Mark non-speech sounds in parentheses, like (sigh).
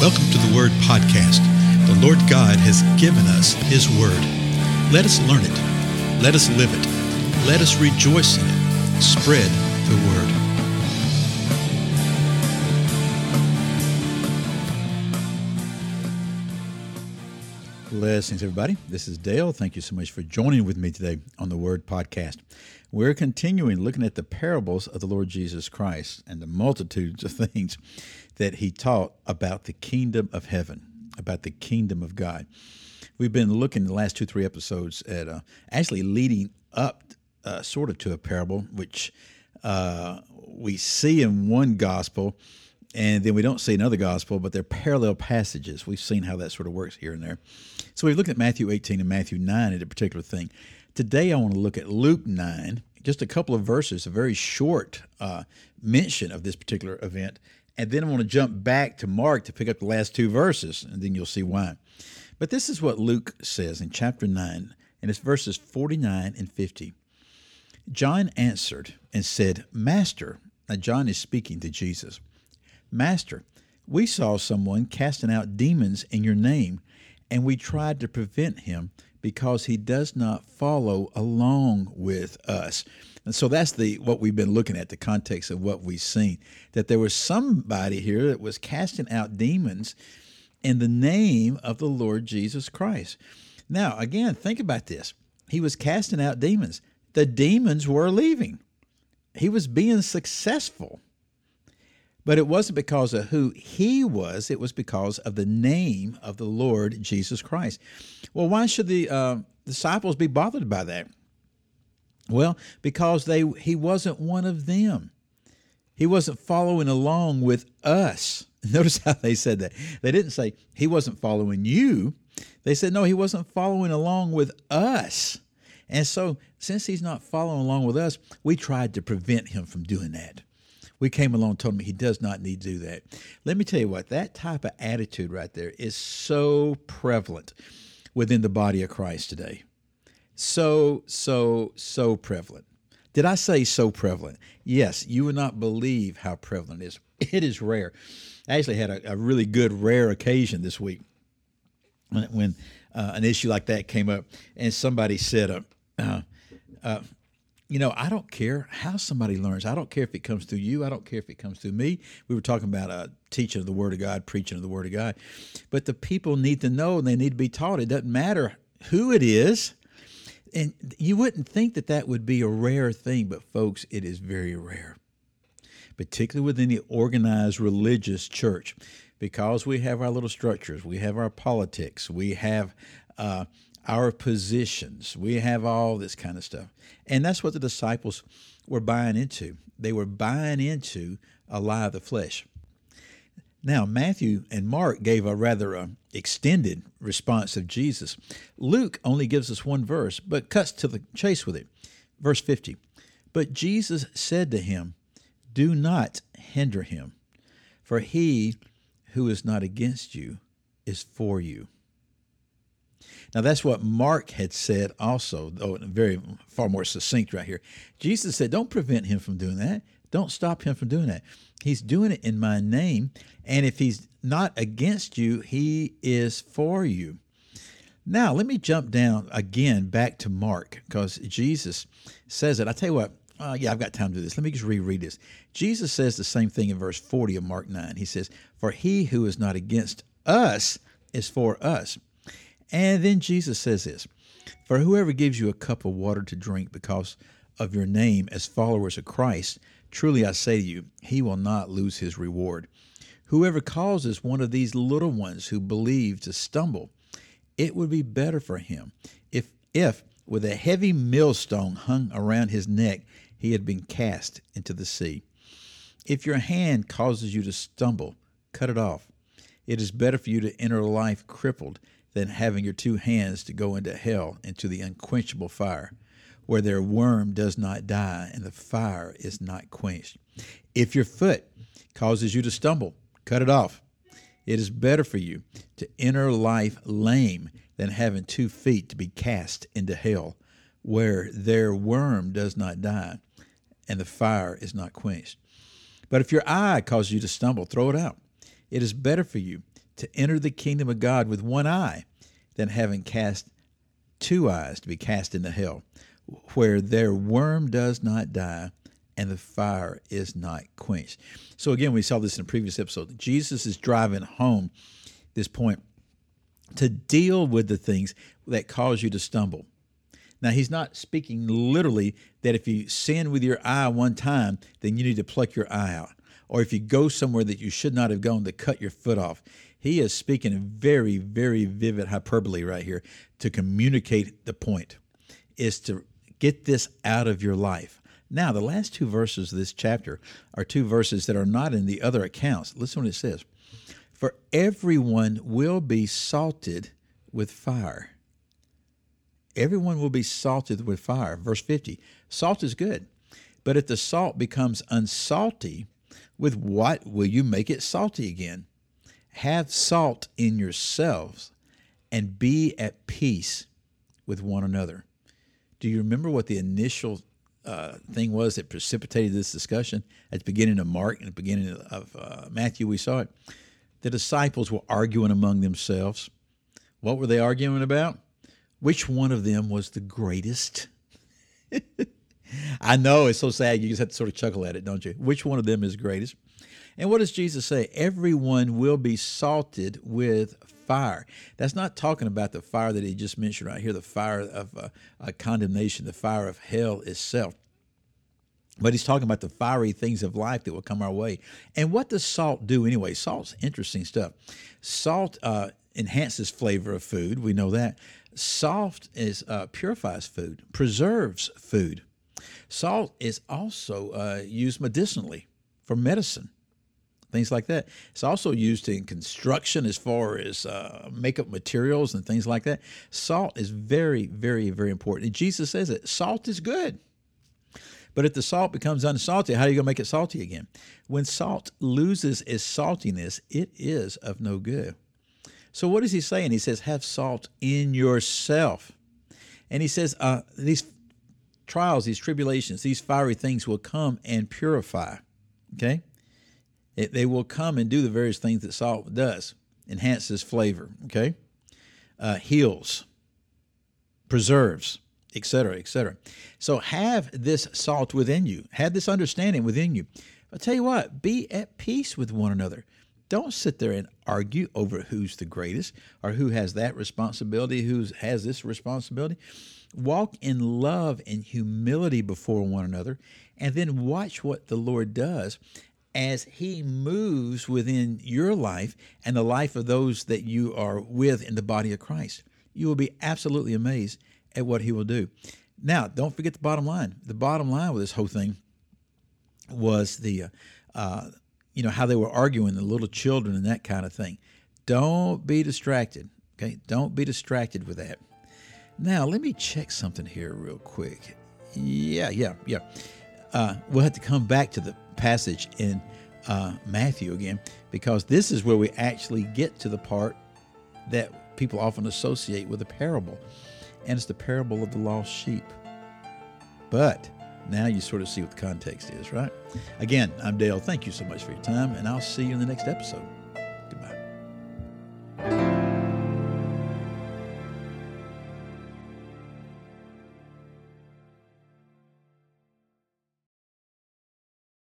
Welcome to the Word Podcast. The Lord God has given us His Word. Let us learn it. Let us live it. Let us rejoice in it. Spread the Word. Blessings, everybody. This is Dale. Thank you so much for joining with me today on the Word Podcast. We're continuing looking at the parables of the Lord Jesus Christ and the multitudes of (laughs) things that he taught about the kingdom of heaven, about the kingdom of God. We've been looking the last two, three episodes at uh, actually leading up uh, sort of to a parable, which uh, we see in one gospel and then we don't see another gospel, but they're parallel passages. We've seen how that sort of works here and there. So we've looked at Matthew 18 and Matthew 9 at a particular thing. Today I want to look at Luke 9, just a couple of verses, a very short uh, mention of this particular event, and then I want to jump back to Mark to pick up the last two verses, and then you'll see why. But this is what Luke says in chapter 9, and it's verses 49 and 50. John answered and said, Master, now John is speaking to Jesus, Master, we saw someone casting out demons in your name, and we tried to prevent him because he does not follow along with us. And so that's the what we've been looking at, the context of what we've seen. That there was somebody here that was casting out demons in the name of the Lord Jesus Christ. Now, again, think about this. He was casting out demons. The demons were leaving. He was being successful. But it wasn't because of who he was, it was because of the name of the Lord Jesus Christ. Well, why should the uh, disciples be bothered by that? Well, because they he wasn't one of them. He wasn't following along with us. (laughs) Notice how they said that. They didn't say he wasn't following you. They said no, he wasn't following along with us. And so, since he's not following along with us, we tried to prevent him from doing that. We came along and told him he does not need to do that. Let me tell you what, that type of attitude right there is so prevalent within the body of Christ today so, so, so prevalent. Did I say so prevalent? Yes, you would not believe how prevalent it is. (laughs) It is rare. I actually had a, a really good rare occasion this week when, when uh, an issue like that came up, and somebody said, uh, uh, you know, I don't care how somebody learns. I don't care if it comes through you. I don't care if it comes through me. We were talking about uh, teaching of the Word of God, preaching of the Word of God. But the people need to know and they need to be taught. It doesn't matter who it is and you wouldn't think that that would be a rare thing, but folks, it is very rare, particularly within the organized religious church, because we have our little structures, we have our politics, we have uh, our positions, we have all this kind of stuff. And that's what the disciples were buying into. They were buying into a lie of the flesh. Now, Matthew and Mark gave a rather uh, extended response of Jesus. Luke only gives us one verse, but cuts to the chase with it. Verse 50 But Jesus said to him, Do not hinder him, for he who is not against you is for you. Now, that's what Mark had said also, though very far more succinct right here. Jesus said, Don't prevent him from doing that. Don't stop him from doing that. He's doing it in my name. And if he's not against you, he is for you. Now, let me jump down again back to Mark because Jesus says it. I tell you what, uh, yeah, I've got time to do this. Let me just reread this. Jesus says the same thing in verse 40 of Mark 9. He says, For he who is not against us is for us. And then Jesus says this For whoever gives you a cup of water to drink because of your name as followers of Christ Truly I say to you, he will not lose his reward. Whoever causes one of these little ones who believe to stumble, it would be better for him if, if with a heavy millstone hung around his neck, he had been cast into the sea. If your hand causes you to stumble, cut it off. It is better for you to enter life crippled than having your two hands to go into hell, into the unquenchable fire where their worm does not die and the fire is not quenched. If your foot causes you to stumble, cut it off. It is better for you to enter life lame than having two feet to be cast into hell, where their worm does not die and the fire is not quenched. But if your eye causes you to stumble, throw it out. It is better for you to enter the kingdom of God with one eye than having cast two eyes to be cast into hell, where their worm does not die and the fire is not quenched. So again, we saw this in a previous episode. Jesus is driving home this point to deal with the things that cause you to stumble. Now, he's not speaking literally that if you sin with your eye one time, then you need to pluck your eye out. Or if you go somewhere that you should not have gone, to cut your foot off. He is speaking in very, very vivid hyperbole right here to communicate the point, is to get this out of your life. Now, the last two verses of this chapter are two verses that are not in the other accounts. Listen what it says For everyone will be salted with fire everyone will be salted with fire. Verse 50 Salt is good, but if the salt becomes unsalty, with what will you make it salty again? Have salt in yourselves and be at peace with one another. Do you remember what the initial uh, thing was that precipitated this discussion at the beginning of Mark and the beginning of uh, Matthew? We saw it. The disciples were arguing among themselves. What were they arguing about? which one of them was the greatest? (laughs) I know it's so sad. You just have to sort of chuckle at it, don't you? Which one of them is greatest? And what does Jesus say? Everyone will be salted with fire. That's not talking about the fire that he just mentioned right here, the fire of uh, uh, condemnation, the fire of hell itself. But he's talking about the fiery things of life that will come our way. And what does salt do anyway? Salt's interesting stuff. Salt uh, enhances flavor of food. We know that. Salt is uh, purifies food, preserves food. Salt is also uh, used medicinally for medicine, things like that. It's also used in construction as far as uh, makeup materials and things like that. Salt is very, very, very important. And Jesus says it salt is good. But if the salt becomes unsalty, how are you going to make it salty again? When salt loses its saltiness, it is of no good. So what is he saying? He says, have salt in yourself. And he says, uh, these trials, these tribulations, these fiery things will come and purify. Okay? It, they will come and do the various things that salt does, enhances flavor. Okay? Uh, heals, preserves, etc., etc. So have this salt within you. Have this understanding within you. I'll tell you what, be at peace with one another. Don't sit there and argue over who's the greatest or who has that responsibility, who has this responsibility. Walk in love and humility before one another, and then watch what the Lord does as He moves within your life and the life of those that you are with in the body of Christ. You will be absolutely amazed at what He will do. Now, don't forget the bottom line. The bottom line with this whole thing was the uh, uh, you know, how they were arguing, the little children and that kind of thing. Don't be distracted. Okay. Don't be distracted with that. Now, let me check something here real quick. Yeah, yeah, yeah. Uh, we'll have to come back to the passage in uh, Matthew again because this is where we actually get to the part that people often associate with a parable, and it's the parable of the lost sheep. But now you sort of see what the context is, right? Again, I'm Dale. Thank you so much for your time, and I'll see you in the next episode.